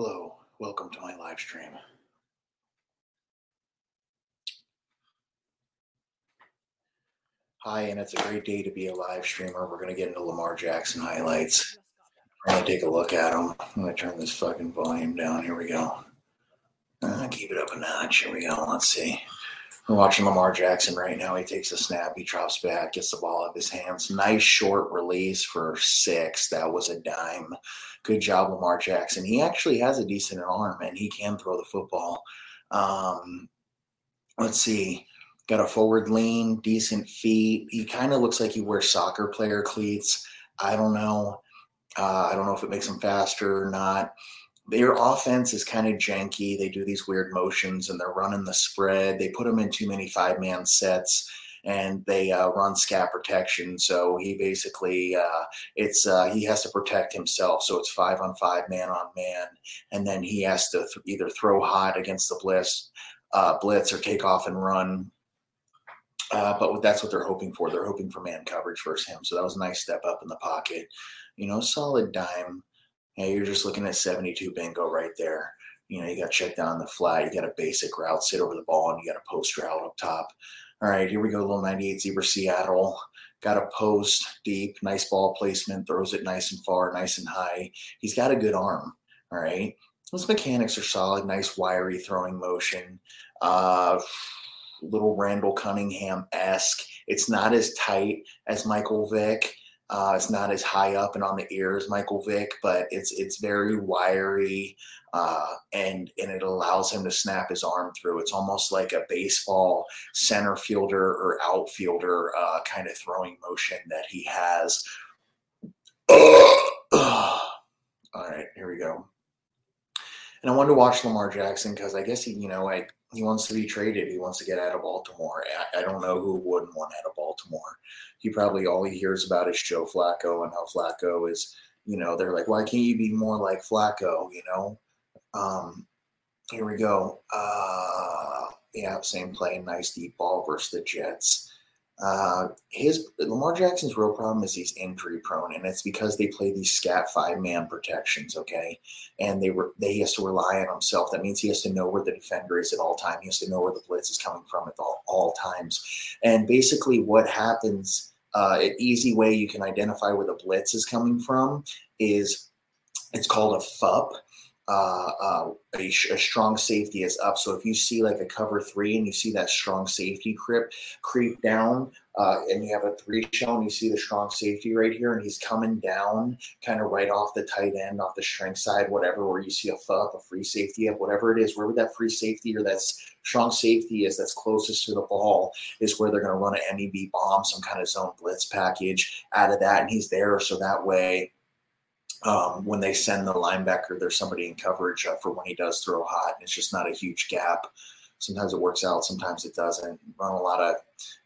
Hello, welcome to my live stream. Hi, and it's a great day to be a live streamer. We're going to get into Lamar Jackson highlights. I'm going to take a look at them. I'm going to turn this fucking volume down. Here we go. Uh, keep it up a notch. Here we go. Let's see. We're watching Lamar Jackson right now. He takes a snap, he drops back, gets the ball out of his hands. Nice short release for six. That was a dime. Good job, Lamar Jackson. He actually has a decent arm and he can throw the football. Um, let's see. Got a forward lean, decent feet. He kind of looks like he wears soccer player cleats. I don't know. Uh, I don't know if it makes him faster or not their offense is kind of janky. They do these weird motions and they're running the spread. They put them in too many five man sets and they uh, run scat protection. So he basically uh, it's uh, he has to protect himself. So it's five on five, man on man, and then he has to th- either throw hot against the blitz, uh, blitz or take off and run. Uh, but that's what they're hoping for. They're hoping for man coverage versus him. So that was a nice step up in the pocket. You know, solid dime you know, you're just looking at 72 bingo right there. You know, you got check down the flat. You got a basic route, sit over the ball, and you got a post route up top. All right, here we go. Little 98 zebra Seattle. Got a post deep, nice ball placement, throws it nice and far, nice and high. He's got a good arm. All right. Those mechanics are solid, nice wiry throwing motion. Uh, little Randall Cunningham esque. It's not as tight as Michael Vick. Uh, it's not as high up and on the ear as Michael Vick, but it's it's very wiry, uh, and and it allows him to snap his arm through. It's almost like a baseball center fielder or outfielder uh, kind of throwing motion that he has. All right, here we go. And I wanted to watch Lamar Jackson because I guess he, you know, like he wants to be traded. He wants to get out of Baltimore. I, I, don't know who wouldn't want out of Baltimore. He probably all he hears about is Joe Flacco and how Flacco is. You know, they're like, why can't you be more like Flacco? You know. Um, here we go. Uh, yeah, same play, nice deep ball versus the Jets. Uh, his Lamar Jackson's real problem is he's injury prone, and it's because they play these scat five man protections. Okay, and they were they he has to rely on himself. That means he has to know where the defender is at all time. He has to know where the blitz is coming from at all, all times. And basically, what happens? Uh, an easy way you can identify where the blitz is coming from is it's called a FUP, uh, uh, a, a, strong safety is up. So if you see like a cover three and you see that strong safety creep creep down, uh, and you have a three shell and you see the strong safety right here, and he's coming down kind of right off the tight end, off the strength side, whatever, where you see a a free safety up, whatever it is, wherever that free safety or that strong safety is that's closest to the ball is where they're going to run an MEB bomb, some kind of zone blitz package out of that, and he's there so that way um, when they send the linebacker, there's somebody in coverage uh, for when he does throw hot, and it's just not a huge gap. Sometimes it works out, sometimes it doesn't. Run a lot of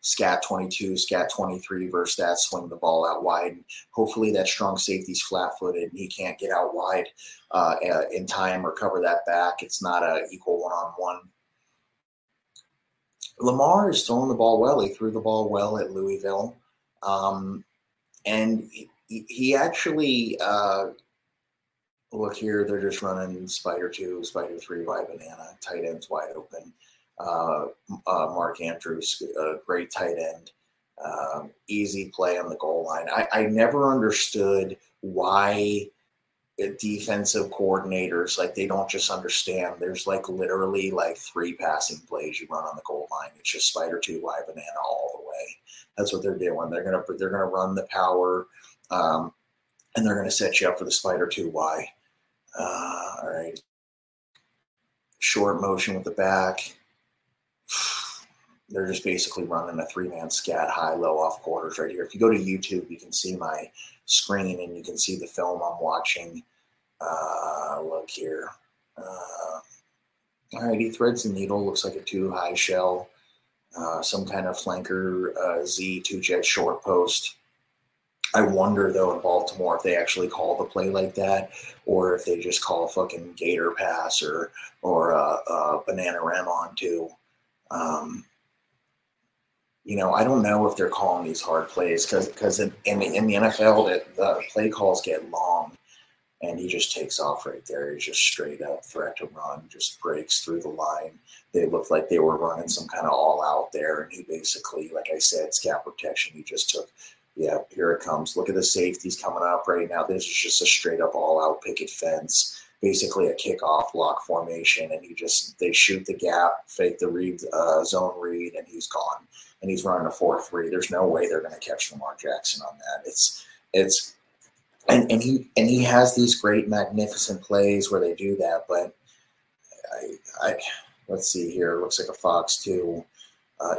scat 22, scat 23 versus that, swing the ball out wide. Hopefully, that strong safety's flat footed and he can't get out wide uh, uh, in time or cover that back. It's not a equal one on one. Lamar is throwing the ball well. He threw the ball well at Louisville. Um, and he, actually uh, look here. They're just running spider two, spider three, wide banana, tight ends wide open. Uh, uh, Mark Andrews, a great tight end, um, easy play on the goal line. I, I never understood why defensive coordinators like they don't just understand there's like literally like three passing plays you run on the goal line it's just spider two wide banana all the way that's what they're doing they're gonna they're gonna run the power um, and they're going to set you up for the spider 2Y. Uh, all right. Short motion with the back. They're just basically running a three man scat high, low off quarters right here. If you go to YouTube, you can see my screen and you can see the film I'm watching. Uh, look here. Uh, all right, he threads the needle. Looks like a two high shell. Uh, some kind of flanker uh, Z two jet short post. I wonder though in Baltimore if they actually call the play like that, or if they just call a fucking gator pass or or a, a banana ram on too. Um, you know, I don't know if they're calling these hard plays because because in, in, in the NFL the, the play calls get long, and he just takes off right there. He's just straight up threat to run, just breaks through the line. They looked like they were running some kind of all out there, and he basically, like I said, scat protection. He just took, yeah, here it comes. Look at the safeties coming up right now. This is just a straight up all out picket fence, basically a kickoff block formation, and he just they shoot the gap, fake the read uh, zone read, and he's gone. And he's running a four three. There's no way they're going to catch Lamar Jackson on that. It's it's and, and he and he has these great magnificent plays where they do that but I, I let's see here looks like a fox too uh,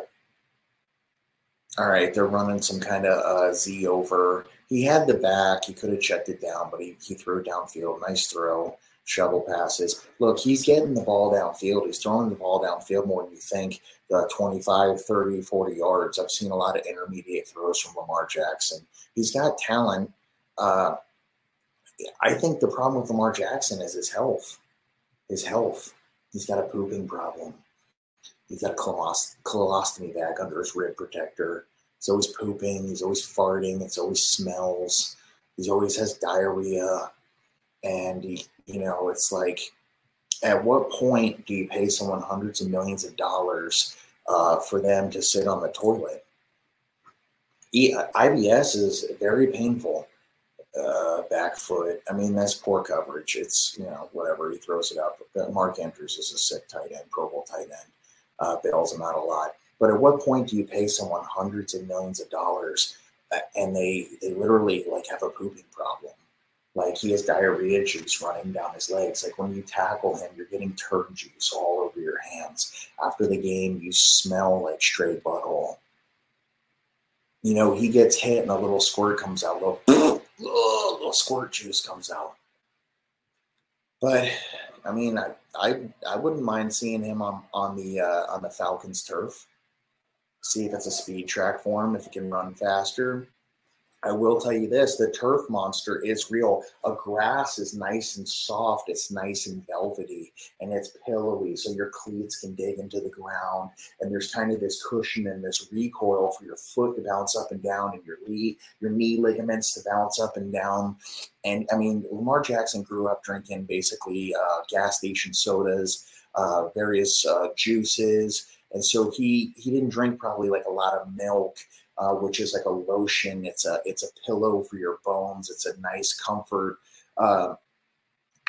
all right they're running some kind of uh, z over. He had the back he could have checked it down but he, he threw it downfield. Nice throw shovel passes. Look he's getting the ball downfield. He's throwing the ball downfield more than you think. The 25 30 40 yards. I've seen a lot of intermediate throws from lamar jackson. He's got talent uh, I think the problem with Lamar Jackson is his health. His health. He's got a pooping problem. He's got a colostomy bag under his rib protector. He's always pooping. He's always farting. It's always smells. He always has diarrhea. And, he, you know, it's like, at what point do you pay someone hundreds of millions of dollars uh, for them to sit on the toilet? IBS is very painful uh, back foot. I mean, that's poor coverage. It's, you know, whatever. He throws it up. Mark Andrews is a sick tight end, Pro Bowl tight end. Uh, bails him out a lot. But at what point do you pay someone hundreds of millions of dollars uh, and they, they literally like have a pooping problem? Like he has diarrhea juice running down his legs. Like when you tackle him, you're getting turd juice all over your hands. After the game, you smell like straight butthole. You know, he gets hit and a little squirt comes out, little little squirt juice comes out. But I mean, I, I I wouldn't mind seeing him on on the uh, on the Falcons turf. See if it's a speed track for him. If he can run faster, I will tell you this the turf monster is real. A grass is nice and soft, it's nice and velvety, and it's pillowy, so your cleats can dig into the ground. And there's kind of this cushion and this recoil for your foot to bounce up and down, and your knee, your knee ligaments to bounce up and down. And I mean, Lamar Jackson grew up drinking basically uh, gas station sodas, uh, various uh, juices. And so he he didn't drink probably like a lot of milk uh, which is like a lotion. It's a it's a pillow for your bones. It's a nice comfort. Uh,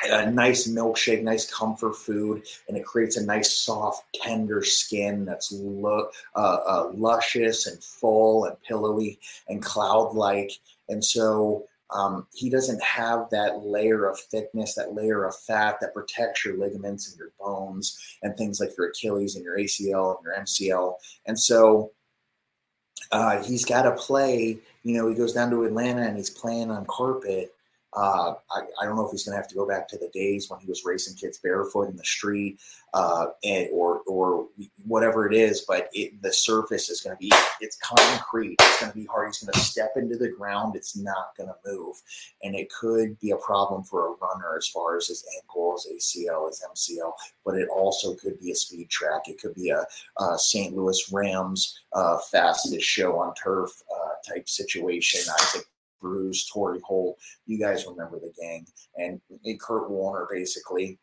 a nice milkshake, nice comfort food, and it creates a nice, soft, tender skin that's lo- uh, uh, luscious and full and pillowy and cloud-like. And so um, he doesn't have that layer of thickness, that layer of fat that protects your ligaments and your bones and things like your Achilles and your ACL and your MCL. And so uh, he's got to play. You know, he goes down to Atlanta and he's playing on carpet uh, I, I, don't know if he's going to have to go back to the days when he was racing kids barefoot in the street, uh, and, or or whatever it is. But it, the surface is going to be it's concrete. It's going to be hard. He's going to step into the ground. It's not going to move, and it could be a problem for a runner as far as his ankles, ACL, his MCL. But it also could be a speed track. It could be a, a St. Louis Rams uh, fastest show on turf uh, type situation. Isaac Bruce, Torry Holt. You guys remember the gang. And, and Kurt Warner, basically.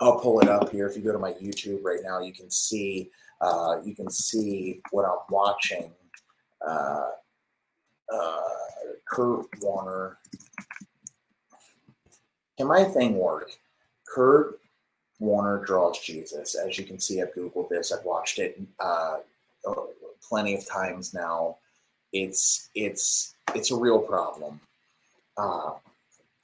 I'll pull it up here. If you go to my YouTube right now, you can see uh, you can see what I'm watching. Uh, uh, Kurt Warner. Can my thing work? Kurt Warner draws Jesus. As you can see, I've Googled this. I've watched it uh, plenty of times now. It's it's it's a real problem. Uh,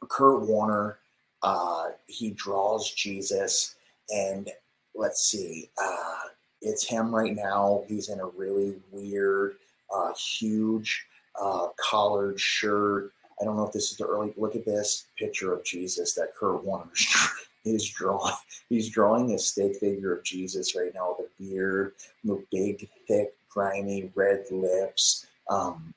Kurt Warner, uh, he draws Jesus, and let's see, uh, it's him right now. He's in a really weird, uh, huge uh, collared shirt. I don't know if this is the early. Look at this picture of Jesus that Kurt Warner is drawing. He's drawing a stick figure of Jesus right now with a beard, with big, thick, grimy red lips. Um,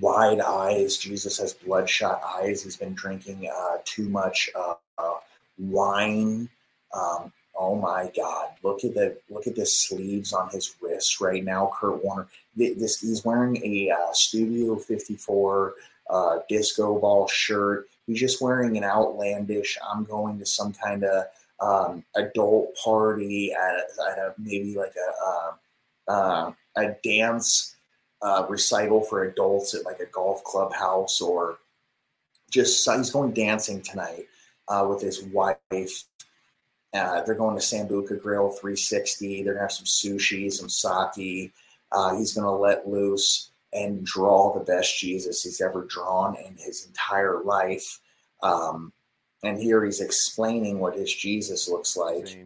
wide eyes. Jesus has bloodshot eyes. He's been drinking uh, too much uh, uh, wine. Um, oh my God! Look at the look at the sleeves on his wrists right now. Kurt Warner. This he's wearing a uh, Studio 54 uh, disco ball shirt. He's just wearing an outlandish. I'm going to some kind of um, adult party at, a, at a, maybe like a a, a dance uh, recital for adults at like a golf clubhouse or just he's going dancing tonight uh, with his wife. Uh, they're going to Sambuca Grill 360. They're gonna have some sushi, some sake. Uh, he's gonna let loose and draw the best Jesus he's ever drawn in his entire life. Um, and here he's explaining what his Jesus looks like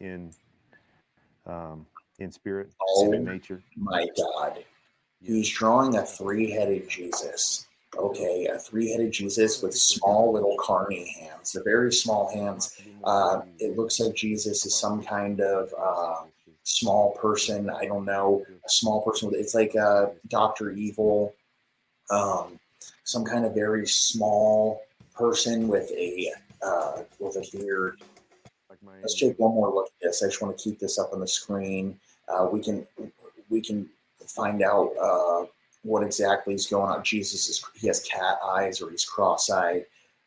in um, in spirit, oh, in nature. My God, he's drawing a three-headed Jesus. Okay, a three-headed Jesus with small little carny hands. They're very small hands. Uh, it looks like Jesus is some kind of uh, small person. I don't know, a small person. It's like a Doctor Evil, um, some kind of very small person with a uh, with a beard. Let's take one more look at this. I just want to keep this up on the screen. Uh, we can we can find out uh, what exactly is going on. Jesus is he has cat eyes or he's cross-eyed.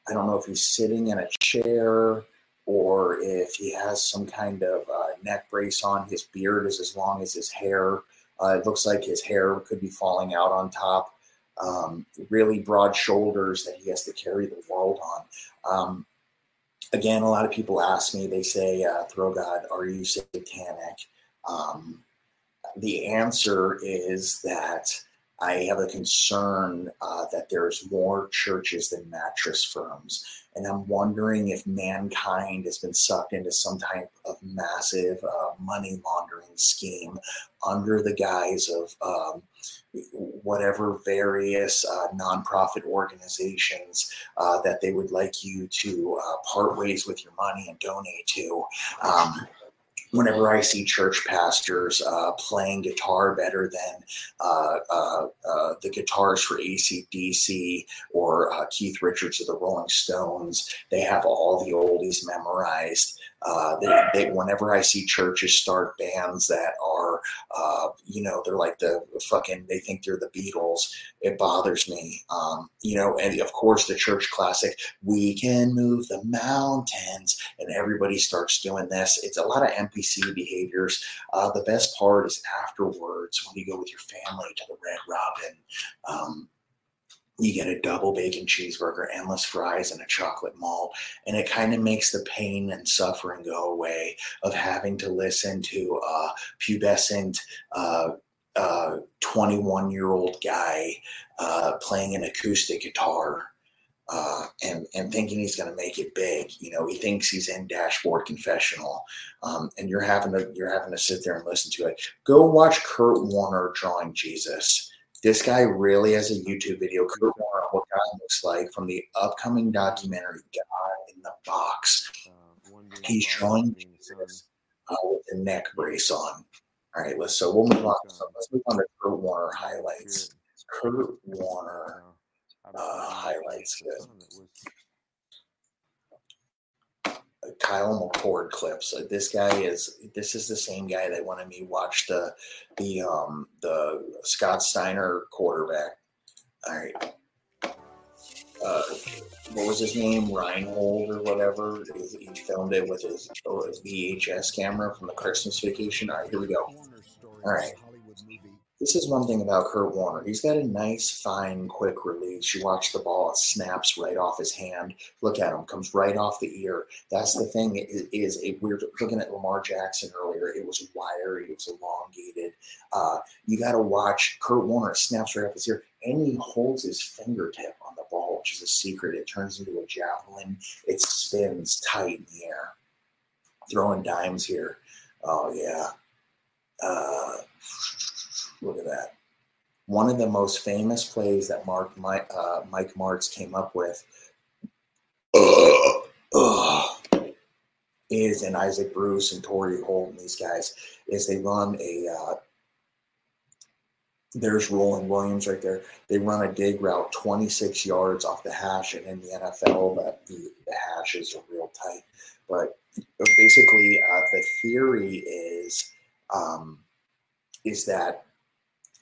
I don't know if he's sitting in a chair or if he has some kind of uh, neck brace on. His beard is as long as his hair. Uh, it looks like his hair could be falling out on top. Um, really broad shoulders that he has to carry the world on. Um, again, a lot of people ask me, they say, uh, Throw God, are you satanic? Um, the answer is that I have a concern uh, that there's more churches than mattress firms. And I'm wondering if mankind has been sucked into some type of massive uh, money laundering scheme under the guise of um, whatever various uh, nonprofit organizations uh, that they would like you to uh, part ways with your money and donate to. Um, whenever I see church pastors uh, playing guitar better than uh, uh, uh the guitars for ACDC or uh, Keith Richards of the Rolling Stones, they have all the oldies memorized. They, they, whenever I see churches start bands that are, you know, they're like the fucking, they think they're the Beatles, it bothers me. Um, you know, and of course the church classic, we can move the mountains, and everybody starts doing this. It's a lot of NPC behaviors. Uh, the best part is afterwards when you go with your family to the Red Robin. Um, you get a double bacon cheeseburger, endless fries, and a chocolate malt. And it kind of makes the pain and suffering go away of having to listen to a pubescent, uh, 21 uh, year old guy uh, playing an acoustic guitar. Uh, and and thinking he's going to make it big, you know, he thinks he's in Dashboard Confessional, um, and you're having to you're having to sit there and listen to it. Go watch Kurt Warner drawing Jesus this guy really has a YouTube video, Kurt Warner, what God looks like from the upcoming documentary God in the Box. Uh, He's drawing Jesus uh, with the neck brace on. All right, let's so we'll move on. So let's move on to Kurt Warner highlights. Kurt Warner uh, highlights. Good. Kyle McCord clips. Uh, this guy is this is the same guy that wanted me watch the the um the Scott Steiner quarterback. All right. Uh, what was his name? Reinhold or whatever. He, he filmed it with his, his VHS camera from the Christmas vacation. All right, here we go. All right this is one thing about Kurt Warner. He's got a nice, fine, quick release. You watch the ball, it snaps right off his hand. Look at him, comes right off the ear. That's the thing. Is, is a, we were looking at Lamar Jackson earlier. It was wiry, it was elongated. Uh, you got to watch Kurt Warner. It snaps right off his ear, and he holds his fingertip on the ball, which is a secret. It turns into a javelin. It spins tight in the air. Throwing dimes here. Oh yeah. Uh, Look at that. One of the most famous plays that Mark Mike, uh, Mike Martz came up with uh, uh, is, and Isaac Bruce and Torry Holt and these guys, is they run a uh, there's Roland Williams right there. They run a dig route 26 yards off the hash, and in the NFL, that the, the hashes are real tight. But basically, uh, the theory is um, is that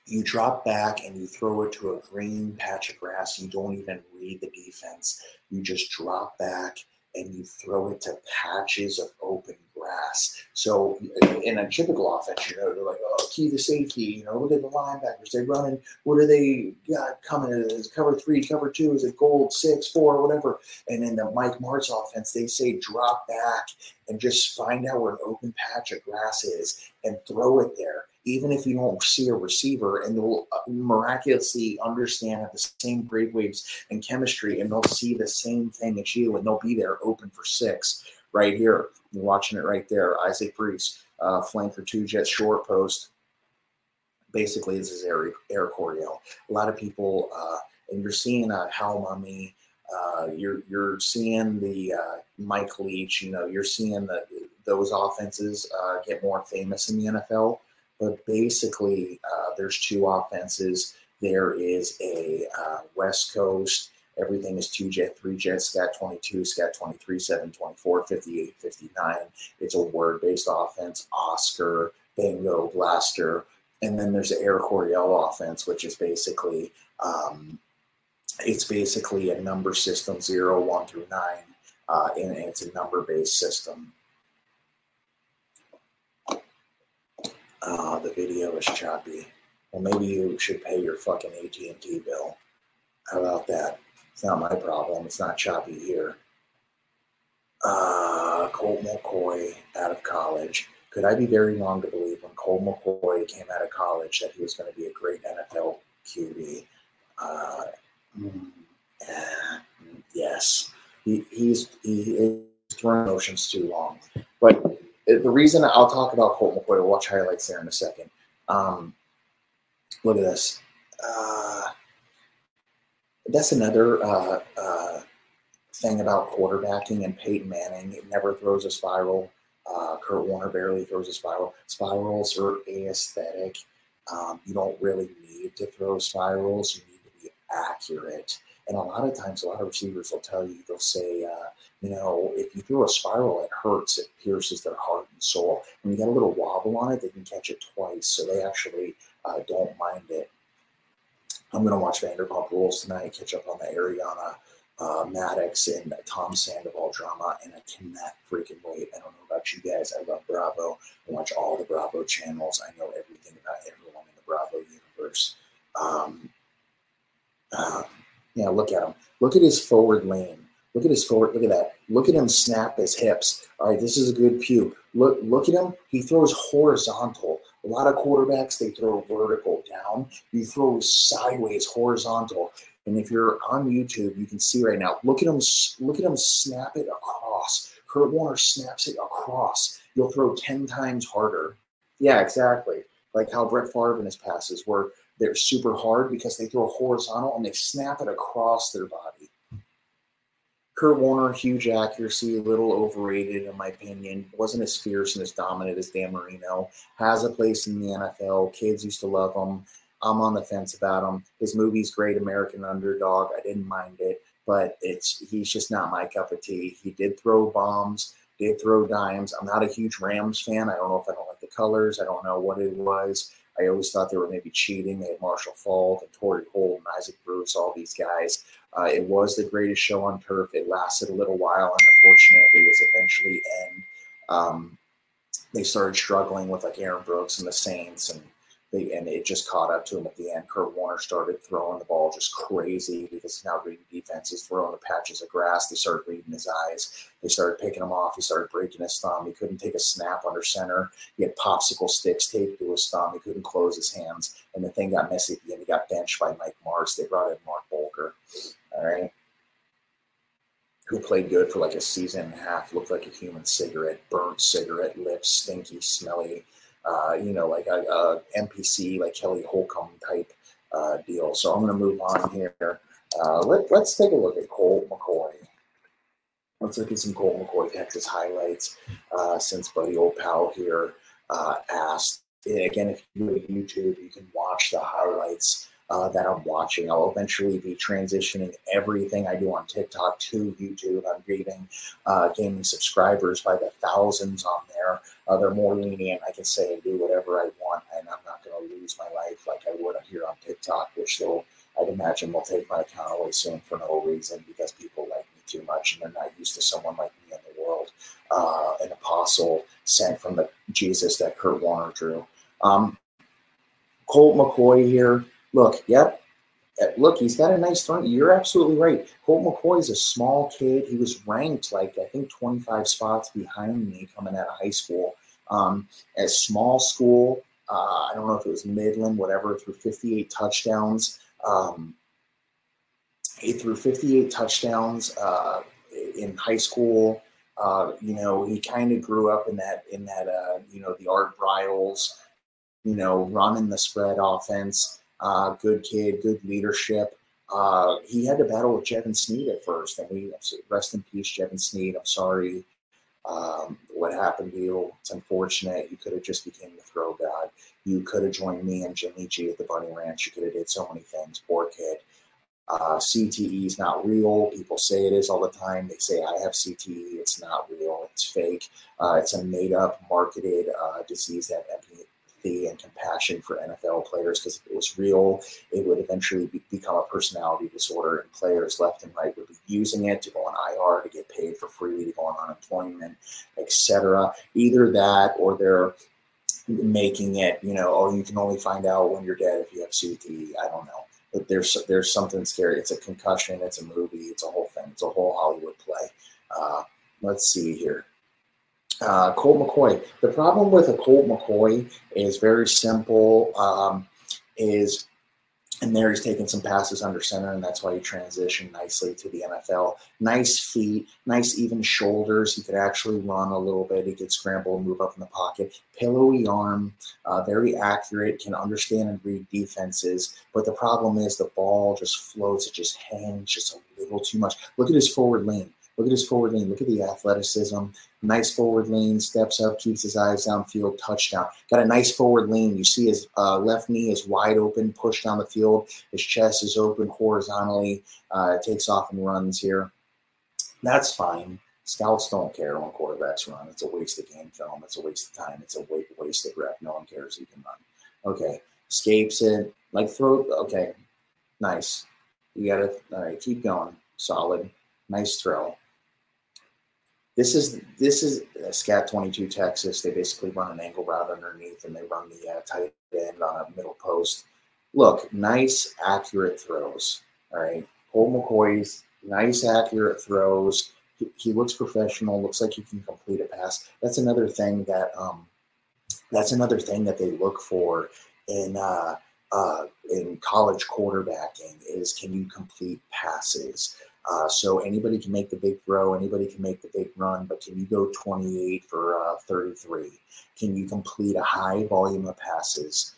you drop back and you throw it to a green patch of grass. You don't even read the defense. You just drop back and you throw it to patches of open grass. So in a typical offense, you know, they're like, oh, key the safety, you know, look at the linebackers. They're running, what are they got coming? Is cover three, cover two, is it gold, six, four, whatever. And in the Mike Martz offense, they say drop back and just find out where an open patch of grass is and throw it there even if you don't see a receiver, and they'll uh, miraculously understand the same brainwaves and chemistry, and they'll see the same thing as you, and they'll be there open for six right here. You're watching it right there. Isaac Bruce, uh, flanker two jet short post. Basically, this is Air, Air Coryell. A lot of people, uh, and you're seeing a Hal Mumme. Uh, you're you're seeing the uh, Mike Leach. You know, you're seeing the those offenses uh, get more famous in the NFL but basically, uh, there's two offenses. There is a uh, West Coast, everything is two jet, three jet, SCAT 22, SCAT 23, 7, 24, 58, 59. It's a word based offense, Oscar, Bingo, Blaster. And then there's the Air Coryell offense, which is basically um, it's basically a number system, zero, one through nine, uh, and it's a number based system. Uh, the video is choppy. Well, maybe you should pay your fucking AT&T bill. How about that? It's not my problem. It's not choppy here. Uh, Colt McCoy out of college. Could I be very wrong to believe when Colt McCoy came out of college that he was going to be a great NFL QB? Uh, mm, eh, yes, he, he's he is throwing motions too long. But the reason I'll talk about Colt McCoy, we'll watch highlights there in a second. Um, look at this. Uh, that's another uh, uh, thing about quarterbacking and Peyton Manning. It never throws a spiral. Uh, Kurt Warner barely throws a spiral. Spirals are aesthetic. Um, you don't really need to throw spirals. You need to be accurate. And a lot of times, a lot of receivers will tell you, they'll say, uh, you know, if you throw a spiral, it hurts. It pierces their heart and soul. When you get a little wobble on it, they can catch it twice. So they actually uh, don't mind it. I'm going to watch Vanderpump Rules tonight, catch up on the Ariana uh, Madix and Tom Sandoval drama, and I cannot freaking wait. I don't know about you guys. I love Bravo. I watch all the Bravo channels. I know everything about everyone in the Bravo universe. Um, uh, yeah, look at him. Look at his forward lane. Look at his forward. Look at that. Look at him snap his hips. All right, this is a good pew. Look, look at him. He throws horizontal. A lot of quarterbacks they throw vertical down. You throw sideways horizontal. And if you're on YouTube, you can see right now. Look at him. Look at him snap it across. Kurt Warner snaps it across. You'll throw ten times harder. Yeah, exactly. Like how Brett Favre in his passes were they're super hard because they throw horizontal and they snap it across their body. Kurt Warner, huge accuracy, a little overrated in my opinion. Wasn't as fierce and as dominant as Dan Marino. Has a place in the NFL. Kids used to love him. I'm on the fence about him. His movie's great, American Underdog. I didn't mind it, but it's he's just not my cup of tea. He did throw bombs, did throw dimes. I'm not a huge Rams fan. I don't know if I don't like the colors. I don't know what it was. I always thought they were maybe cheating. They had Marshall Faulk and Torry Holt and Isaac Bruce, all these guys. Uh, it was the greatest show on turf. It lasted a little while, and unfortunately, it was eventually end. Um, they started struggling with like Aaron Brooks and the Saints, and they, and it just caught up to him at the end. Kurt Warner started throwing the ball just crazy because he's now reading defenses, throwing the patches of grass. They started reading his eyes. They started picking him off. He started breaking his thumb. He couldn't take a snap under center. He had popsicle sticks taped to his thumb. He couldn't close his hands. And the thing got messy at the end. He got benched by Mike Martz. They brought in Marc Bulger. All right. Who played good for like a season and a half, looked like a human cigarette, burnt cigarette lips, stinky, smelly uh, you know, like a, a, NPC, like Kelly Holcomb type uh, deal. So I'm going to move on here. Uh, let, let's take a look at Colt McCoy. Let's look at some Colt McCoy Texas highlights uh, since Buddy Old Pal here uh, asked. Again, if you go to YouTube, you can watch the highlights uh, that I'm watching. I'll eventually be transitioning everything I do on TikTok to YouTube. I'm gaining uh, gaining subscribers by the thousands on there. Uh, they're more lenient. I can say and do whatever I want, and I'm not going to lose my life like I would here on TikTok, which they'll I'd imagine will take my account away soon for no reason because people like me too much and they're not used to someone like me in the world, uh, an apostle sent from the Jesus that Kurt Warner drew. Um, Colt McCoy here. Look, yep, uh, look, he's got a nice throw. You're absolutely right. Colt McCoy is a small kid. He was ranked like I think 25 spots behind me coming out of high school. Um, at small school, uh, I don't know if it was Midland, whatever, threw 58 touchdowns. Um, he threw 58 touchdowns uh, in high school. Uh, you know, he kind of grew up in that in that uh, you know the Art Briles, you know, running the spread offense. Uh, good kid, good leadership. Uh, he had to battle with Jevan Snead at first, and we rest in peace, Jevan Snead. I'm sorry um, what happened to you. It's unfortunate. You could have just became the throw god. You could have joined me and Jimmy G at the Bunny Ranch. You could have did so many things. Poor kid. Uh, CTE is not real. People say it is all the time. They say I have CTE. It's not real. It's fake. Uh, it's a made-up, marketed uh, disease that empathy and compassion for NFL players because if it was real, it would eventually be, become a personality disorder, and players left and right would be using it to go on IR to get paid for free, to go on unemployment, etc. Either that, or they're making it, you know, oh, you can only find out when you're dead if you have CTE. I don't know. But there's there's something scary. It's a concussion. It's a movie. It's a whole thing. It's a whole Hollywood play. Uh, let's see here uh, Colt McCoy. The problem with a Colt McCoy is very simple. Um, is and there he's taking some passes under center, and that's why he transitioned nicely to the NFL. Nice feet, nice even shoulders. He could actually run a little bit. He could scramble and move up in the pocket. Pillowy arm, uh, very accurate, can understand and read defenses. But the problem is the ball just floats. It just hangs just a little too much. Look at his forward lean. Look at his forward lean. Look at the athleticism. Nice forward lean. Steps up, keeps his eyes downfield. Touchdown. Got a nice forward lean. You see his uh, left knee is wide open, pushed down the field. His chest is open horizontally. Uh, takes off and runs here. That's fine. Scouts don't care when quarterbacks run. It's a waste of game film. It's a waste of time. It's a waste of rep. No one cares he can run. Okay. Escapes it. Like throw. Okay. Nice. You got to, all right, keep going. Solid. Nice throw. This is this is uh, Scat 22 Texas. They basically run an angle route underneath, and they run the uh, tight end on a middle post. Look, nice, accurate throws. All right, Cole McCoy's nice, accurate throws. He, he, looks professional. Looks like he can complete a pass. That's another thing that um, that's another thing that they look for in uh, uh, in college quarterbacking is can you complete passes? Uh, so anybody can make the big throw, anybody can make the big run, but can you go 28 for uh, 33? Can you complete a high volume of passes?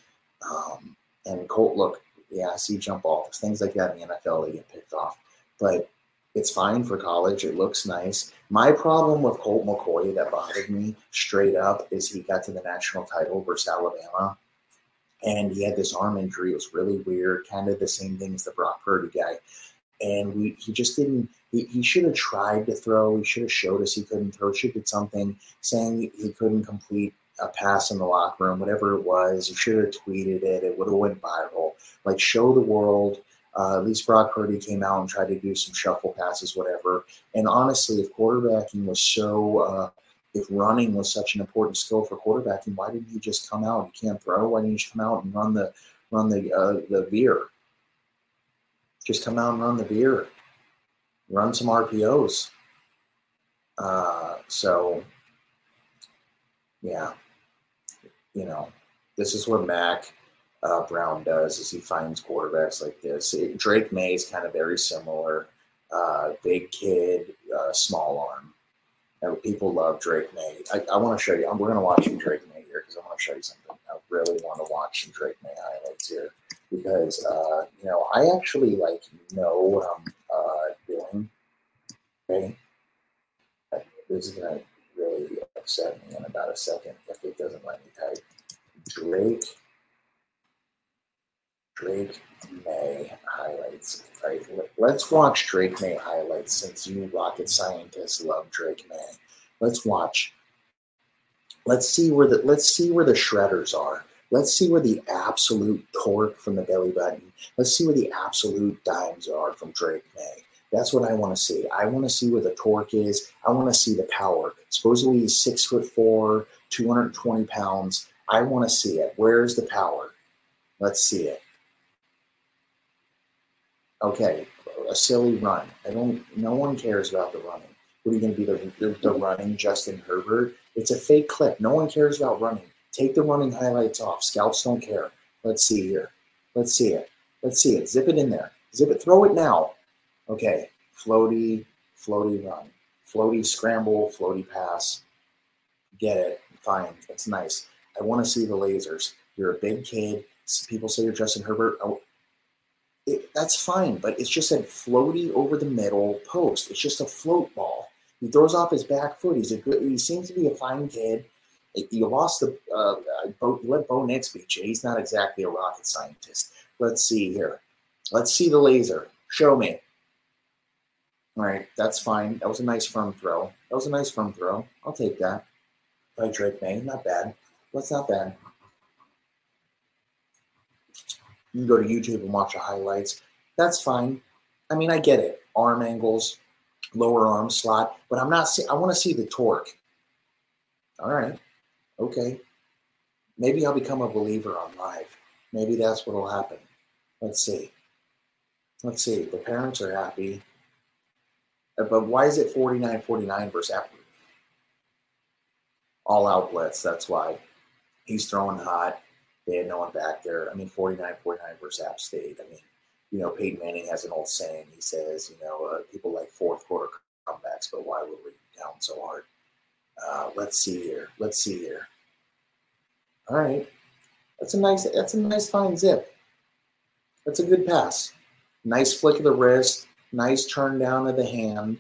Um, and Colt, look, yeah, I see jump balls, things like that in the NFL, they get picked off. But it's fine for college. It looks nice. My problem with Colt McCoy that bothered me straight up is he got to the national title versus Alabama and he had this arm injury. It was really weird, kind of the same thing as the Brock Purdy guy and we he just didn't he, he should have tried to throw he should have showed us he couldn't throw should did something saying he couldn't complete a pass in the locker room whatever it was he should have tweeted it it would have went viral like show the world uh, at least Brock Purdy came out and tried to do some shuffle passes, whatever. And honestly, if quarterbacking was so, uh, if running was such an important skill for quarterbacking, why didn't he just come out? You can't throw. Why didn't you just come out and run the run the uh, the veer? Just come out and run the veer, run some RPOs. Uh, so, yeah, you know, this is what Mack uh, Brown does is he finds quarterbacks like this. It, Drake Maye is kind of very similar. Uh, big kid, uh, small arm. And people love Drake Maye. I, I want to show you. We're going to watch some Drake Maye here because I want to show you something. I really want to watch some Drake Maye highlights here because uh, you know I actually like know what I'm uh, doing. Okay, this is gonna really upset me in about a second if it doesn't let me type Drake. Drake Maye highlights. Right, let's watch Drake Maye highlights since you rocket scientists love Drake Maye. Let's watch. Let's see where the let's see where the shredders are Let's see where the absolute torque from the belly button. Let's see where the absolute dimes are from Drake Maye. That's what I want to see. I want to see where the torque is. I want to see the power. Supposedly he's six foot four, 220 pounds. I want to see it. Where's the power? Let's see it. Okay, a silly run. I don't. No one cares about the running. What are you going to be the, the running Justin Herbert? It's a fake clip. No one cares about running. Take the running highlights off. Scouts don't care. Let's see here. Let's see it. Let's see it. Zip it in there. Zip it. Throw it now. Okay. Floaty, floaty run. Floaty scramble, floaty pass. Get it. Fine. It's nice. I want to see the lasers. You're a big kid. People say you're Justin Herbert. Oh, it, that's fine, but it's just a floaty over the middle post. It's just a float ball. He throws off his back foot. He's a good. He seems to be a fine kid. You lost the. Uh, Bo, let Bo Nix beat you. He's not exactly a rocket scientist. Let's see here. Let's see the laser. Show me. All right, that's fine. That was a nice firm throw. That was a nice firm throw. I'll take that. By Drake Maye, not bad. What's not bad. You can go to YouTube and watch the highlights. That's fine. I mean, I get it. Arm angles, lower arm slot, but I'm not. See- I want to see the torque. All right. Okay. Maybe I'll become a believer on live. Maybe that's what'll happen. Let's see. Let's see. The parents are happy. Uh, but why is it 49 49 versus Apple? All out blitz. That's why. He's throwing hot. They had no one back there. I mean, 49 49 versus App State. I mean, you know, Peyton Manning has an old saying. He says, you know, uh, people like fourth quarter comebacks, but why were we down so hard? Uh, let's see here. Let's see here. All right. That's a nice, that's a nice fine zip. That's a good pass. Nice flick of the wrist, nice turn down of the hand.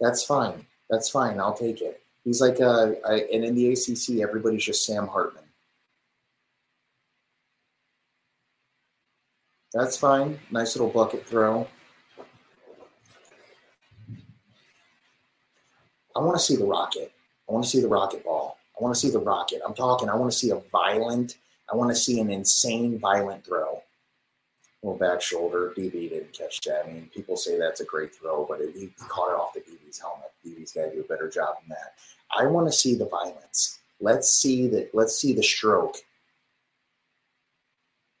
That's fine. That's fine. I'll take it. He's like a, a and in the ACC, everybody's just Sam Hartman. That's fine. Nice little bucket throw. I want to see the rocket. I want to see the rocket ball. I want to see the rocket. I'm talking, I want to see a violent, I want to see an insane violent throw. Little back shoulder. DB didn't catch that. I mean, people say that's a great throw, but it, he caught it off the DB's helmet. DB's got to do a better job than that. I want to see the violence. Let's see that. Let's see the stroke.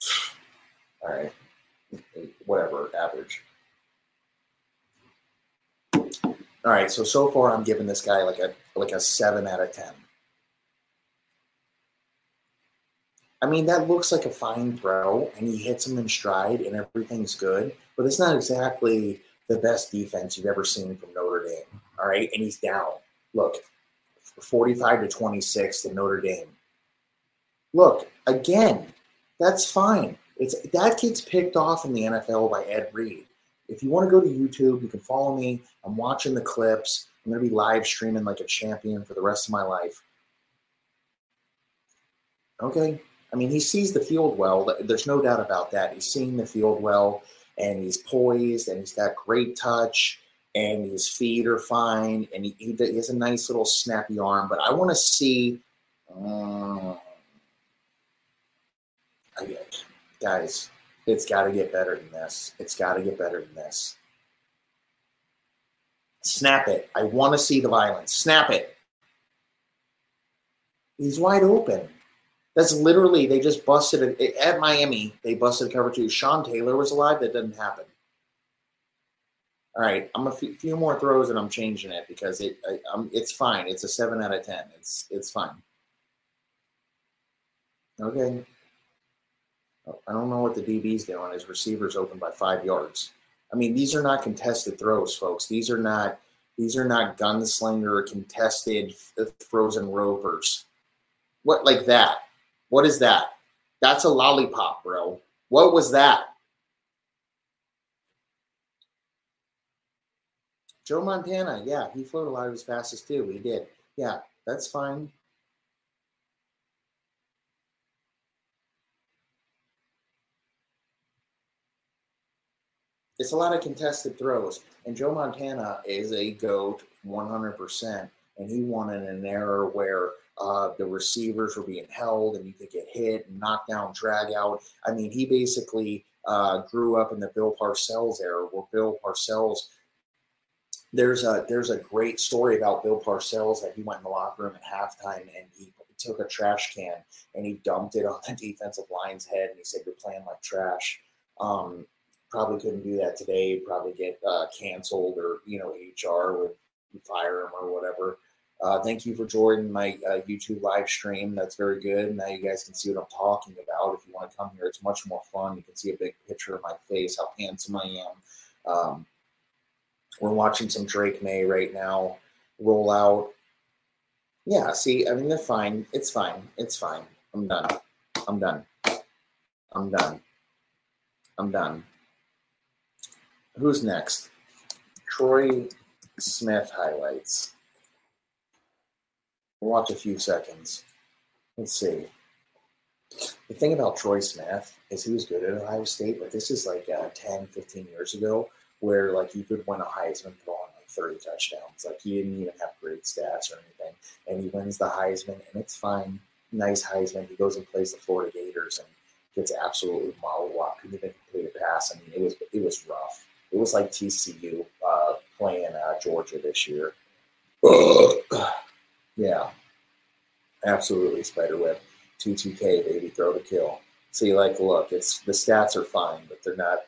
All right, whatever, average. All right, so so far I'm giving this guy like a like a seven out of ten. I mean, that looks like a fine throw, and he hits him in stride, and everything's good. But it's not exactly the best defense you've ever seen from Notre Dame. All right, and he's down. Look, 45 to 26 to Notre Dame. Look, again, that's fine. It's that gets picked off in the NFL by Ed Reed. If you want to go to YouTube, you can follow me. I'm watching the clips. I'm going to be live streaming like a champion for the rest of my life. Okay. I mean, he sees the field well. There's no doubt about that. He's seeing the field well, and he's poised, and he's got great touch, and his feet are fine, and he, he has a nice little snappy arm. But I want to see, um, I guys, it's got to get better than this. It's got to get better than this. Snap it. I want to see the violence. Snap it. He's wide open. That's literally they just busted it at Miami. They busted cover two. Sean Taylor was alive. That didn't happen. All right, I'm a f- few more throws and I'm changing it because it I, it's fine. It's a seven out of ten. It's it's fine. Okay. I don't know what the DB's doing. His receivers open by five yards. I mean, these are not contested throws, folks. These are not these are not gunslinger contested uh, frozen ropers. What like that? What is that? That's a lollipop, bro. What was that? Joe Montana, yeah, he floated a lot of his passes too. He did. Yeah, that's fine. It's a lot of contested throws, and Joe Montana is a goat 100%. and he in an era where uh, the receivers were being held and you could get hit and knocked down, drag out. I mean, he basically uh, grew up in the Bill Parcells era, where Bill Parcells. There's a there's a great story about Bill Parcells that he went in the locker room at halftime and he took a trash can and he dumped it on the defensive line's head and he said, "You're playing like trash." Um, probably couldn't do that today. Probably get uh, canceled or you know HR would fire him or whatever. Uh, thank you for joining my uh, YouTube live stream. That's very good. Now you guys can see what I'm talking about. If you want to come here, it's much more fun. You can see a big picture of my face, how handsome I am. Um, we're watching some Drake Maye right now roll out. Yeah, see, I mean, they're fine. It's fine. It's fine. I'm done. I'm done. I'm done. I'm done. Who's next? Troy Smith highlights. Watch a few seconds. Let's see. The thing about Troy Smith is he was good at Ohio State, but this is like uh, 10, 15 years ago where like you could win a Heisman throwing like 30 touchdowns. Like he didn't even have great stats or anything. And he wins the Heisman and it's fine. Nice Heisman. He goes and plays the Florida Gators and gets absolutely mollywopped. Couldn't even complete a pass. I mean, it was it was rough. It was like TCU uh, playing uh, Georgia this year. Yeah, absolutely. Spiderweb, T2K, baby, throw to kill. See, like, look, it's the stats are fine, but they're not.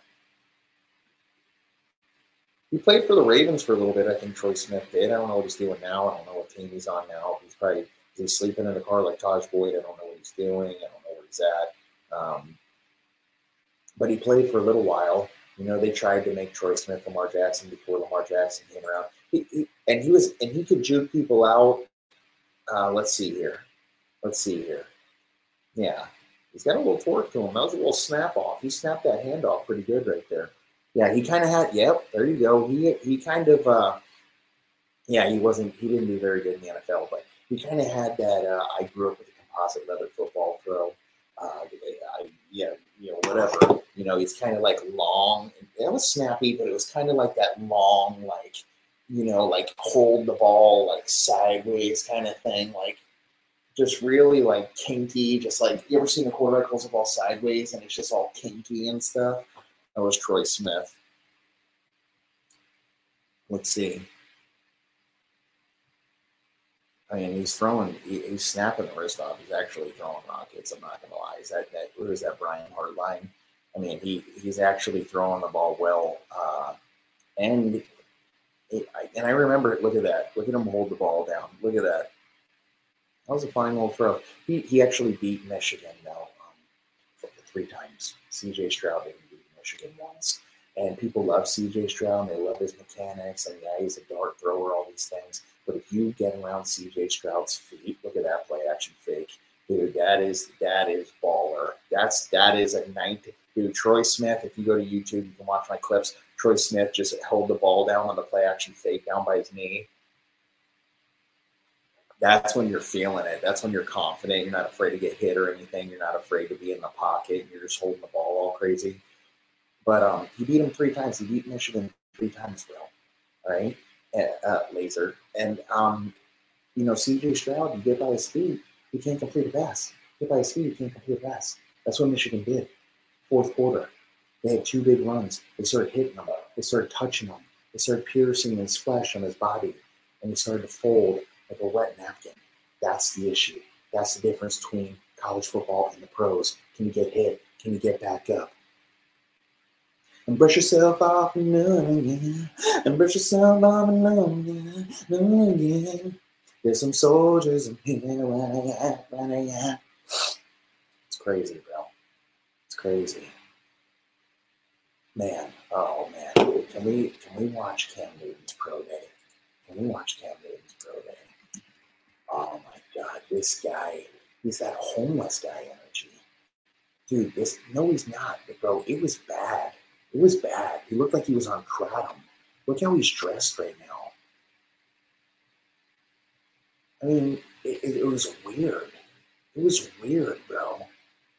He played for the Ravens for a little bit. I think Troy Smith did. I don't know what he's doing now. I don't know what team he's on now. He's probably he's sleeping in a car like Tajh Boyd. I don't know what he's doing. I don't know where he's at. Um, but he played for a little while. You know, they tried to make Troy Smith Lamar Jackson before Lamar Jackson came around. He, he, and he was and he could juke people out uh, let's see here. Let's see here. Yeah, he's got a little torque to him. That was a little snap off. He snapped that hand off pretty good right there. Yeah, he kind of had. Yep, there you go. He he kind of. Uh, yeah, he wasn't. He didn't do very good in the NFL, but he kind of had that. Uh, I grew up with a composite leather football throw. Uh, I, yeah, you know, whatever. You know, it's kind of like long. It was snappy, but it was kind of like that long, like you know, like hold the ball like sideways kind of thing, like just really like kinky, just like you ever seen the quarterback holds the ball sideways and it's just all kinky and stuff. That was Troy Smith. Let's see. I mean, he's throwing, he, he's snapping the wrist off. He's actually throwing rockets. I'm not gonna lie. Is that that? Who is that? Brian Hartline. I mean, he he's actually throwing the ball well, uh, and and I remember, look at that. Look at him hold the ball down. Look at that. That was a fine little throw. He, he actually beat Michigan now um, three times. CJ Stroud didn't beat Michigan once. And people love CJ Stroud and they love his mechanics. And yeah, he's a dart thrower, all these things. But if you get around CJ Stroud's feet, look at that play action fake. Dude, that is that is baller. That's that is a 19 dude. Troy Smith, if you go to YouTube, you can watch my clips. Troy Smith just held the ball down on the play action fake down by his knee. That's when you're feeling it. That's when you're confident. You're not afraid to get hit or anything. You're not afraid to be in the pocket. And you're just holding the ball all crazy. But um, he beat him three times. He beat Michigan three times. All right, uh, laser. And um, you know, C.J. Stroud, you get by his feet, he can't complete a pass. Get by his feet, he can't complete a pass. That's what Michigan did. Fourth quarter, they had two big runs. They started hitting him. They started touching him. They started piercing his flesh on his body, and he started to fold like a wet napkin. That's the issue. That's the difference between college football and the pros. Can you get hit? Can you get back up? And brush yourself off and run again. And brush yourself off and run again. Run again. There's some soldiers in here. It's crazy, bro. It's crazy man, oh man, can we can we watch Cam Newton's pro day? Can we watch Cam Newton's pro day? Oh my god, this guy, he's that homeless guy energy. Dude, this no, he's not, bro. It was bad. It was bad. He looked like he was on kratom. Look how he's dressed right now. I mean, it, it, it was weird. It was weird, bro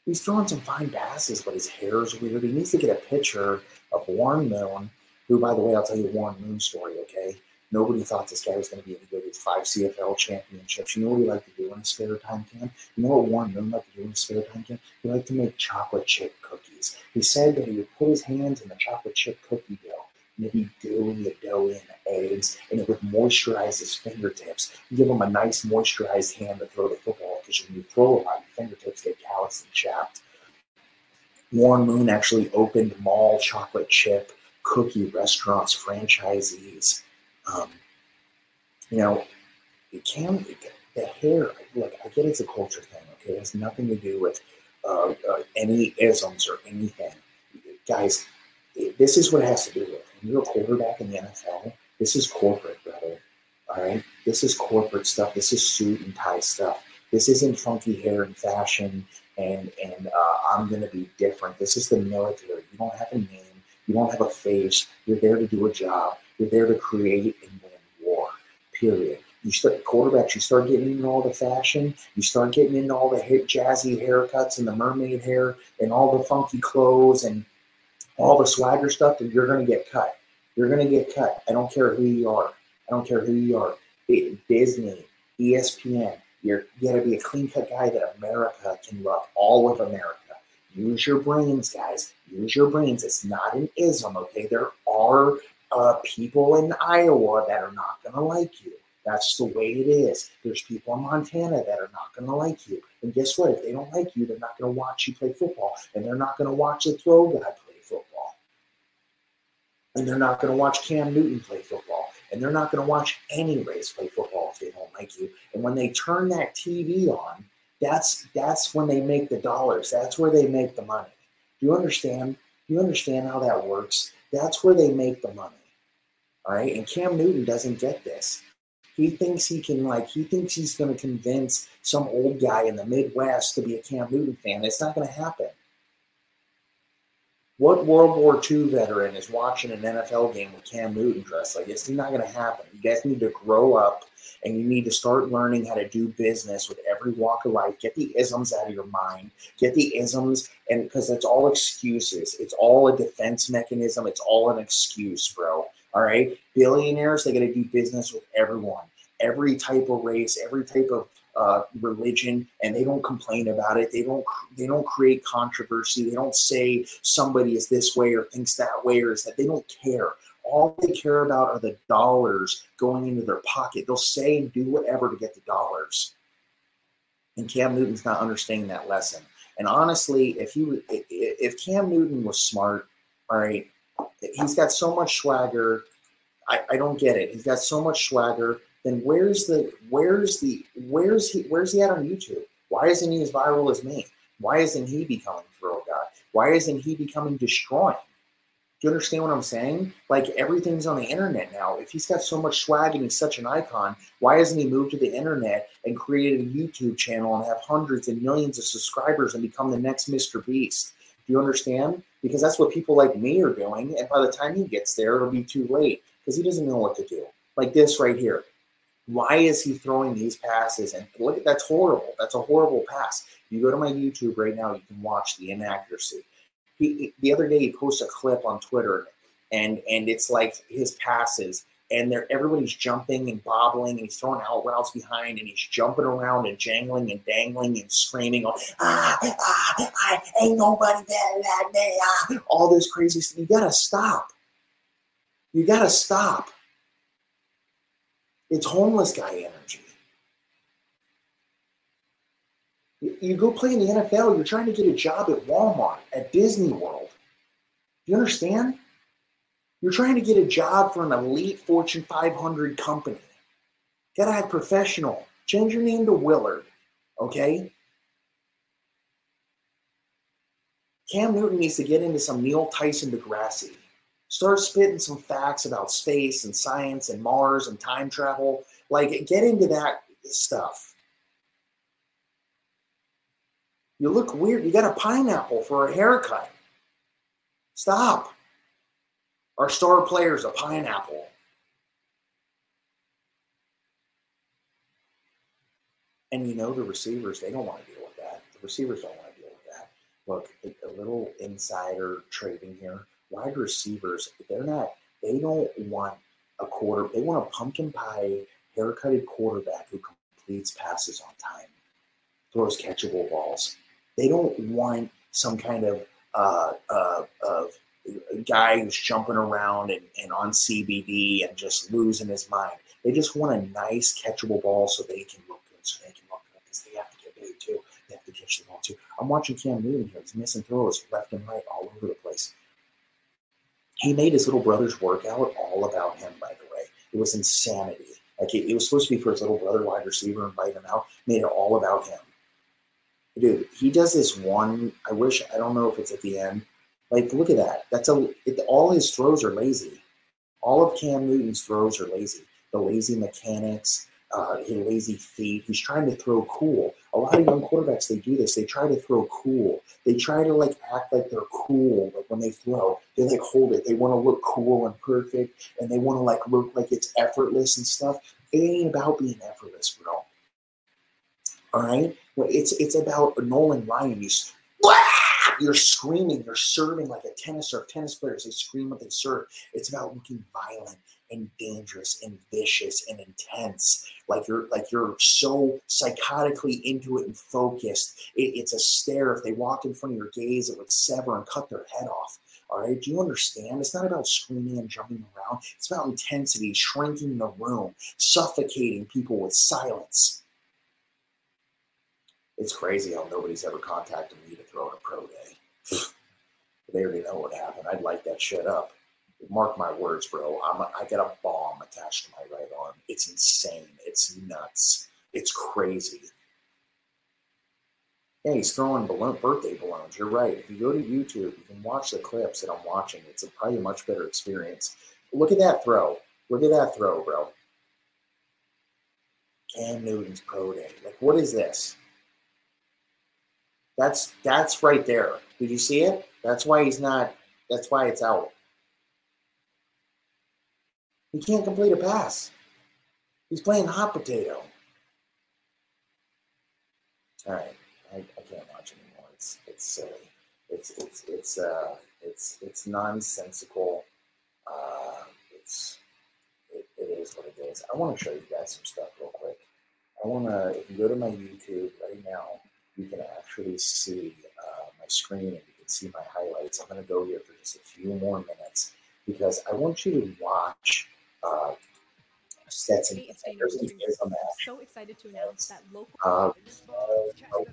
he's throwing some fine passes, but his hair is weird. He needs to get a picture of Warren Moon, who, by the way, I'll tell you Warren Moon story, okay? Nobody thought this guy was going to be any good with five CFL championships. You know what he liked to do in his spare time, Cam? You know what Warren Moon liked to do in his spare time, Cam? He liked to make chocolate chip cookies. He said that he would put his hands in the chocolate chip cookie dough and he'd dough the dough in eggs, and it would moisturize his fingertips, give him a nice moisturized hand to throw the football. Because when you throw a lot, your fingertips get calloused and chapped. Warren Moon actually opened mall chocolate chip cookie restaurants, franchisees. Um, you know, it can the hair. Look, I get it's a culture thing. Okay, it has nothing to do with uh, uh, any isms or anything, guys. This is what it has to do with. When you're a quarterback in the NFL, this is corporate, brother. All right, this is corporate stuff. This is suit and tie stuff. This isn't funky hair and fashion and and uh, I'm going to be different. This is the military. You don't have a name. You don't have a face. You're there to do a job. You're there to create and win war. Period. You start quarterbacks. You start getting into all the fashion. You start getting into all the hip, jazzy haircuts and the mermaid hair and all the funky clothes and all the swagger stuff. And you're going to get cut. You're going to get cut. I don't care who you are. I don't care who you are. Disney, ESPN, you're going to be a clean cut guy that America can love, all of America. Use your brains, guys. Use your brains. It's not an ism, okay? There are uh, people in Iowa that are not going to like you. That's the way it is. There's people in Montana that are not going to like you. And guess what? If they don't like you, they're not going to watch you play football. And they're not going to watch the throw guy play football. And they're not going to watch Cam Newton play football and they're not going to watch any race play football if they don't like you. And when they turn that TV on, that's that's when they make the dollars. That's where they make the money. Do you understand? Do you understand how that works? That's where they make the money. All right. And Cam Newton doesn't get this. He thinks he can like he thinks he's going to convince some old guy in the Midwest to be a Cam Newton fan. It's not going to happen. What World War II veteran is watching an NFL game with Cam Newton dressed like this? It's not going to happen. You guys need to grow up and you need to start learning how to do business with every walk of life. Get the isms out of your mind. Get the isms, and because it's all excuses. It's all a defense mechanism. It's all an excuse, bro. All right. Billionaires, they got to do business with everyone, every type of race, every type of uh, religion and they don't complain about it. They don't they don't create controversy. They don't say somebody is this way or thinks that way or is that they don't care. All they care about are the dollars going into their pocket. They'll say and do whatever to get the dollars. And Cam Newton's not understanding that lesson. And honestly, if he if Cam Newton was smart, all right, he's got so much swagger. I, I don't get it. He's got so much swagger then where's the where's the where's he where's he at on YouTube? Why isn't he as viral as me? Why isn't he becoming throw guy? Why isn't he becoming destroying? Do you understand what I'm saying? Like everything's on the internet now. If he's got so much swag and he's such an icon, why hasn't he moved to the internet and created a YouTube channel and have hundreds and millions of subscribers and become the next Mr. Beast? Do you understand? Because that's what people like me are doing. And by the time he gets there, it'll be too late because he doesn't know what to do. Like this right here. Why is he throwing these passes? And look, that's horrible. That's a horrible pass. You go to my YouTube right now, you can watch the inaccuracy. He, the other day, he posted a clip on Twitter, and and it's like his passes, and they're everybody's jumping and bobbling, and he's throwing out routes behind, and he's jumping around and jangling and dangling and screaming, ah, ah, ah ain't nobody better than me, ah, all this crazy stuff. You gotta stop. You gotta stop. It's homeless guy energy. You go play in the NFL, you're trying to get a job at Walmart, at Disney World. You understand? You're trying to get a job for an elite Fortune 500 company. Gotta have professional. Change your name to Willard, okay? Cam Newton needs to get into some Neil Tyson deGrasse. Start spitting some facts about space and science and Mars and time travel. Like, get into that stuff. You look weird. You got a pineapple for a haircut. Stop. Our star player's a pineapple. And you know the receivers, they don't want to deal with that. The receivers don't want to deal with that. Look, a little insider trading here wide receivers, they're not, they don't want a quarter. They want a pumpkin pie haircutted quarterback who completes passes on time, throws catchable balls. They don't want some kind of uh, uh, of a guy who's jumping around and, and on CBD and just losing his mind. They just want a nice catchable ball so they can look good, so they can look good because they have to get paid too. They have to catch the ball too. I'm watching Cam Newton here. He's missing throws left and right all over the place. He made his little brother's workout all about him, by the way. It was insanity. Like it, it was supposed to be for his little brother, wide receiver, and invite him out. Made it all about him. Dude, he does this one. I wish I don't know if it's at the end. Like, look at that. That's a. It, all his throws are lazy. All of Cam Newton's throws are lazy. The lazy mechanics, uh, his lazy feet. He's trying to throw cool. A lot of young quarterbacks they do this. They try to throw cool. They try to like act like they're cool. Like when they throw, they like hold it. They want to look cool and perfect, and they want to like look like it's effortless and stuff. It ain't about being effortless, bro. All right, well, it's it's about Nolan Ryan. You you're screaming, you're serving like a tennis or tennis players. They scream what they serve. It's about looking violent and dangerous and vicious and intense. Like you're like you're so psychotically into it and focused. It, it's a stare. If they walked in front of your gaze, it would sever and cut their head off. All right. Do you understand? It's not about screaming and jumping around. It's about intensity, shrinking the room, suffocating people with silence. It's crazy how nobody's ever contacted me to throw in a pro day. they already know what happened. I'd light that shit up. Mark my words, bro. I'm a, I got a bomb attached to my right arm. It's insane. It's nuts. It's crazy. Yeah, he's throwing balloon, birthday balloons. You're right. If you go to YouTube, you can watch the clips that I'm watching. It's a, probably a much better experience. Look at that throw. Look at that throw, bro. Cam Newton's pro day. Like, what is this? That's that's right there. Did you see it? That's why he's not. That's why it's out. He can't complete a pass. He's playing hot potato. All right, I, I can't watch anymore. It's it's silly. It's it's it's uh it's it's nonsensical. Uh, it's it, it is what it is. I want to show you guys some stuff real quick. I want to. If you go to my YouTube right now, you can actually see uh, my screen and you can see my highlights. I'm going to go here for just a few more minutes because I want you to watch uh, Stetson. There's a, there's a match. So excited to announce that local. Uh,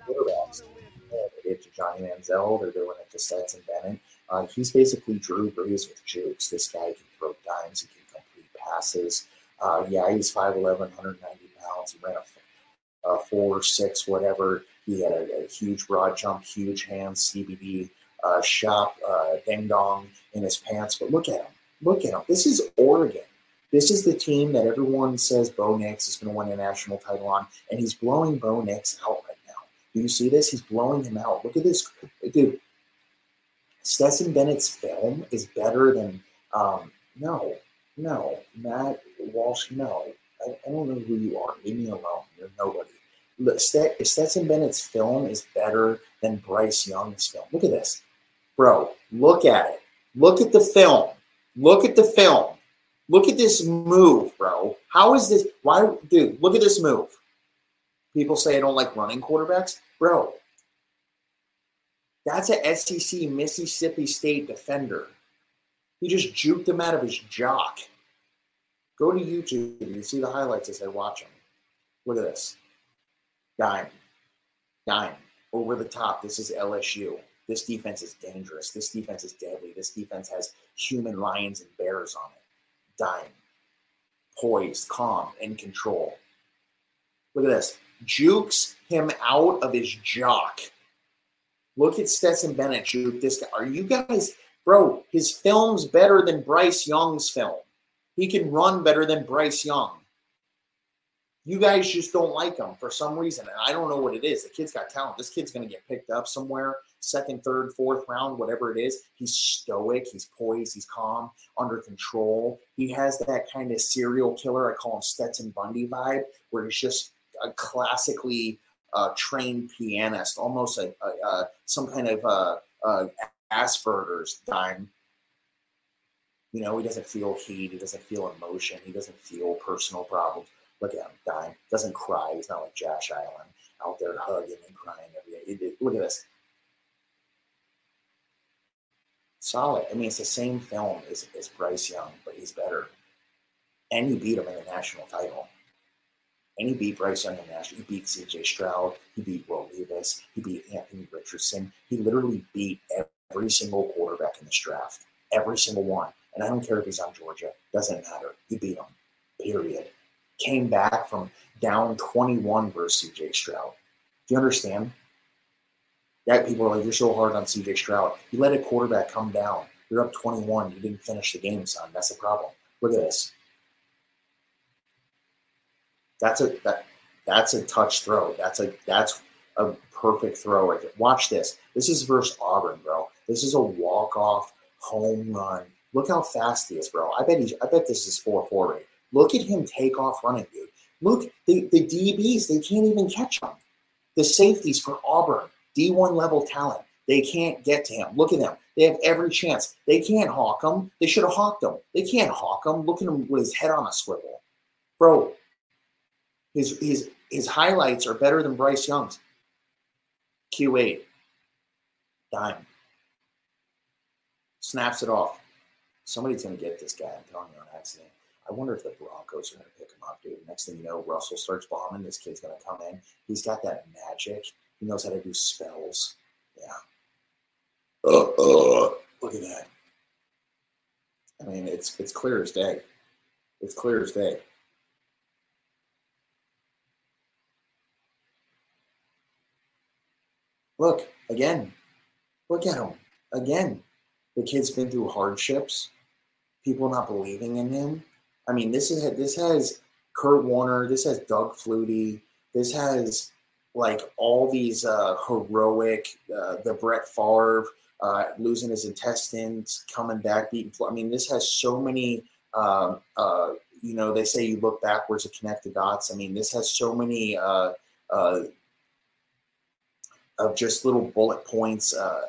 quarterbacks. They did to Johnny Manziel. They're doing it to Stetson Bennett. Uh, he's basically Drew Brees with jukes. This guy can throw dimes. He can complete passes. Uh, yeah, he's 5'11", 190 pounds. He ran a, a four, six, whatever. He had a, a huge broad jump, huge hands, CBD uh, shop, uh, ding dong in his pants. But look at him. Look at him. This is Oregon. This is the team that everyone says Bo Nix is going to win a national title on, and he's blowing Bo Nix out right now. Do you see this? He's blowing him out. Look at this, dude. Stetson Bennett's film is better than um, no, no, Matt Walsh. No, I, I don't know who you are. Leave me alone. You're nobody. Stetson Bennett's film is better than Bryce Young's film. Look at this. Bro, look at it. Look at the film. Look at the film. Look at this move, bro. How is this? Why, dude, look at this move. People say I don't like running quarterbacks. Bro, that's a SEC Mississippi State defender. He just juked him out of his jock. Go to YouTube. And you see the highlights as I watch him. Look at this. Dime. Dime. Over the top. This is LSU. This defense is dangerous. This defense is deadly. This defense has human lions and bears on it. Dime. Poised, calm, in control. Look at this. Jukes him out of his jock. Look at Stetson Bennett juke this guy. Are you guys, bro? His film's better than Bryce Young's film. He can run better than Bryce Young. You guys just don't like him for some reason. And I don't know what it is. The kid's got talent. This kid's going to get picked up somewhere, second, third, fourth round, whatever it is. He's stoic. He's poised. He's calm, under control. He has that kind of serial killer, I call him Stetson Bundy vibe, where he's just a classically uh, trained pianist, almost a, a, a some kind of uh, uh, Asperger's dime. You know, he doesn't feel heat. He doesn't feel emotion. He doesn't feel personal problems. Look at him dying. Doesn't cry. He's not like Josh Allen out there hugging and crying every day. Look at this. Solid. I mean, it's the same film as, as Bryce Young, but he's better. And he beat him in the national title. And he beat Bryce Young in the national. He beat CJ Stroud. He beat Will Levis. He beat Anthony Richardson. He literally beat every single quarterback in this draft. Every single one. And I don't care if he's on Georgia. Doesn't matter. He beat them. Period. Came back from down 21 versus CJ Stroud. Do you understand? That people are like, you're so hard on CJ Stroud. You let a quarterback come down. You're up 21. You didn't finish the game, son. That's the problem. Look at this. That's a that that's a touch throw. That's a that's a perfect throw. Watch this. This is versus Auburn, bro. This is a walk off home run. Look how fast he is, bro. I bet he's I bet this is 4 rate. Look at him take off running, dude. Look, the, the DBs, they can't even catch him. The safeties for Auburn, D1 level talent, they can't get to him. Look at them. They have every chance. They can't hawk him. They should have hawked him. They can't hawk him. Look at him with his head on a swivel. Bro, his, his, his highlights are better than Bryce Young's. Q8. Dime. Snaps it off. Somebody's going to get this guy. I'm telling you on accident. I wonder if the Broncos are going to pick him up, dude. Next thing you know, Russell starts bombing. This kid's going to come in. He's got that magic. He knows how to do spells. Yeah. Uh, uh, look at that. I mean, it's it's clear as day. It's clear as day. Look again. Look at him again. The kid's been through hardships. People not believing in him. I mean, this is this has Kurt Warner. This has Doug Flutie. This has like all these uh, heroic, uh, the Brett Favre uh, losing his intestines, coming back, beating. I mean, this has so many. Um, uh, you know, they say you look backwards to connect the dots. I mean, this has so many uh, uh, of just little bullet points of,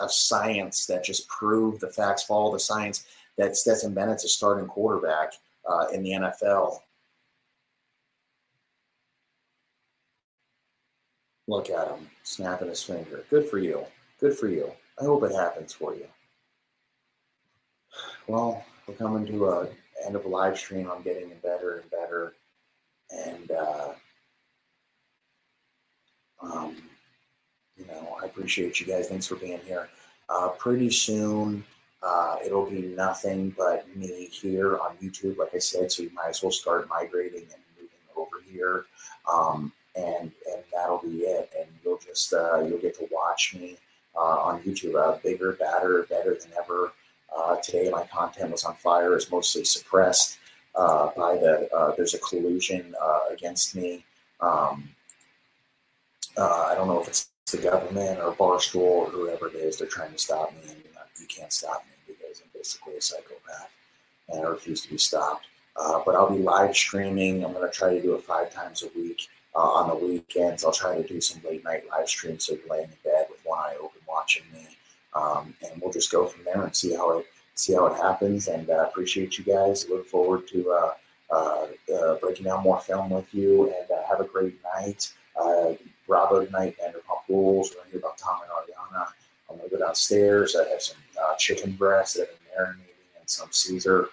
of science that just prove the facts, follow the science that Stetson Bennett's a starting quarterback uh, in the NFL. Look at him snapping his finger. Good for you. Good for you. I hope it happens for you. Well, we're coming to a end of a live stream. I'm getting better and better, and uh, um, you know I appreciate you guys. Thanks for being here. Uh, pretty soon, uh, it'll be nothing but me here on YouTube, like I said. So you might as well start migrating and moving over here, um, and and that'll be it. And you'll just uh, you'll get to watch me uh, on YouTube. Uh, bigger, badder, better than ever. Uh, today my content was on fire. It's mostly suppressed uh, by the. there's a collusion against me. Um, I don't know if it's the government or Barstool or whoever it is. They're trying to stop me, and you, can't stop me basically a psychopath and I refuse to be stopped. Uh, but I'll be live streaming. I'm going to try to do it five times a week. Uh, on the weekends, I'll try to do some late night live streams so you're laying in bed with one eye open watching me. Um, and we'll just go from there and see how it see how it happens. And uh, appreciate you guys. Look forward to uh, uh, uh, breaking down more film with you. And have a great night. Bravo tonight, Vanderpump Rules. We're going to hear about Tom and Ariana. I'm going to go downstairs. I have some chicken breast that I've been marinating and some Caesar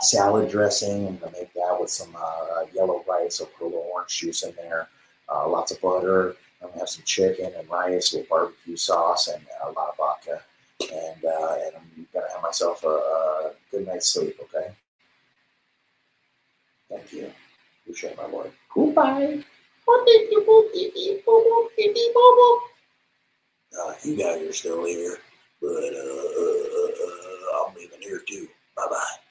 salad dressing. I'm going to make that with some uh, yellow rice. I'll put a little orange juice in there, uh, lots of butter. I'm going to have some chicken and rice with barbecue sauce and a lot of vodka. And, uh, and I'm going to have myself a, a, good night's sleep, okay? Thank you. Appreciate my lord. Goodbye. Uh, you guys are still here, but uh, uh, uh, uh I'm leaving here too. Bye bye.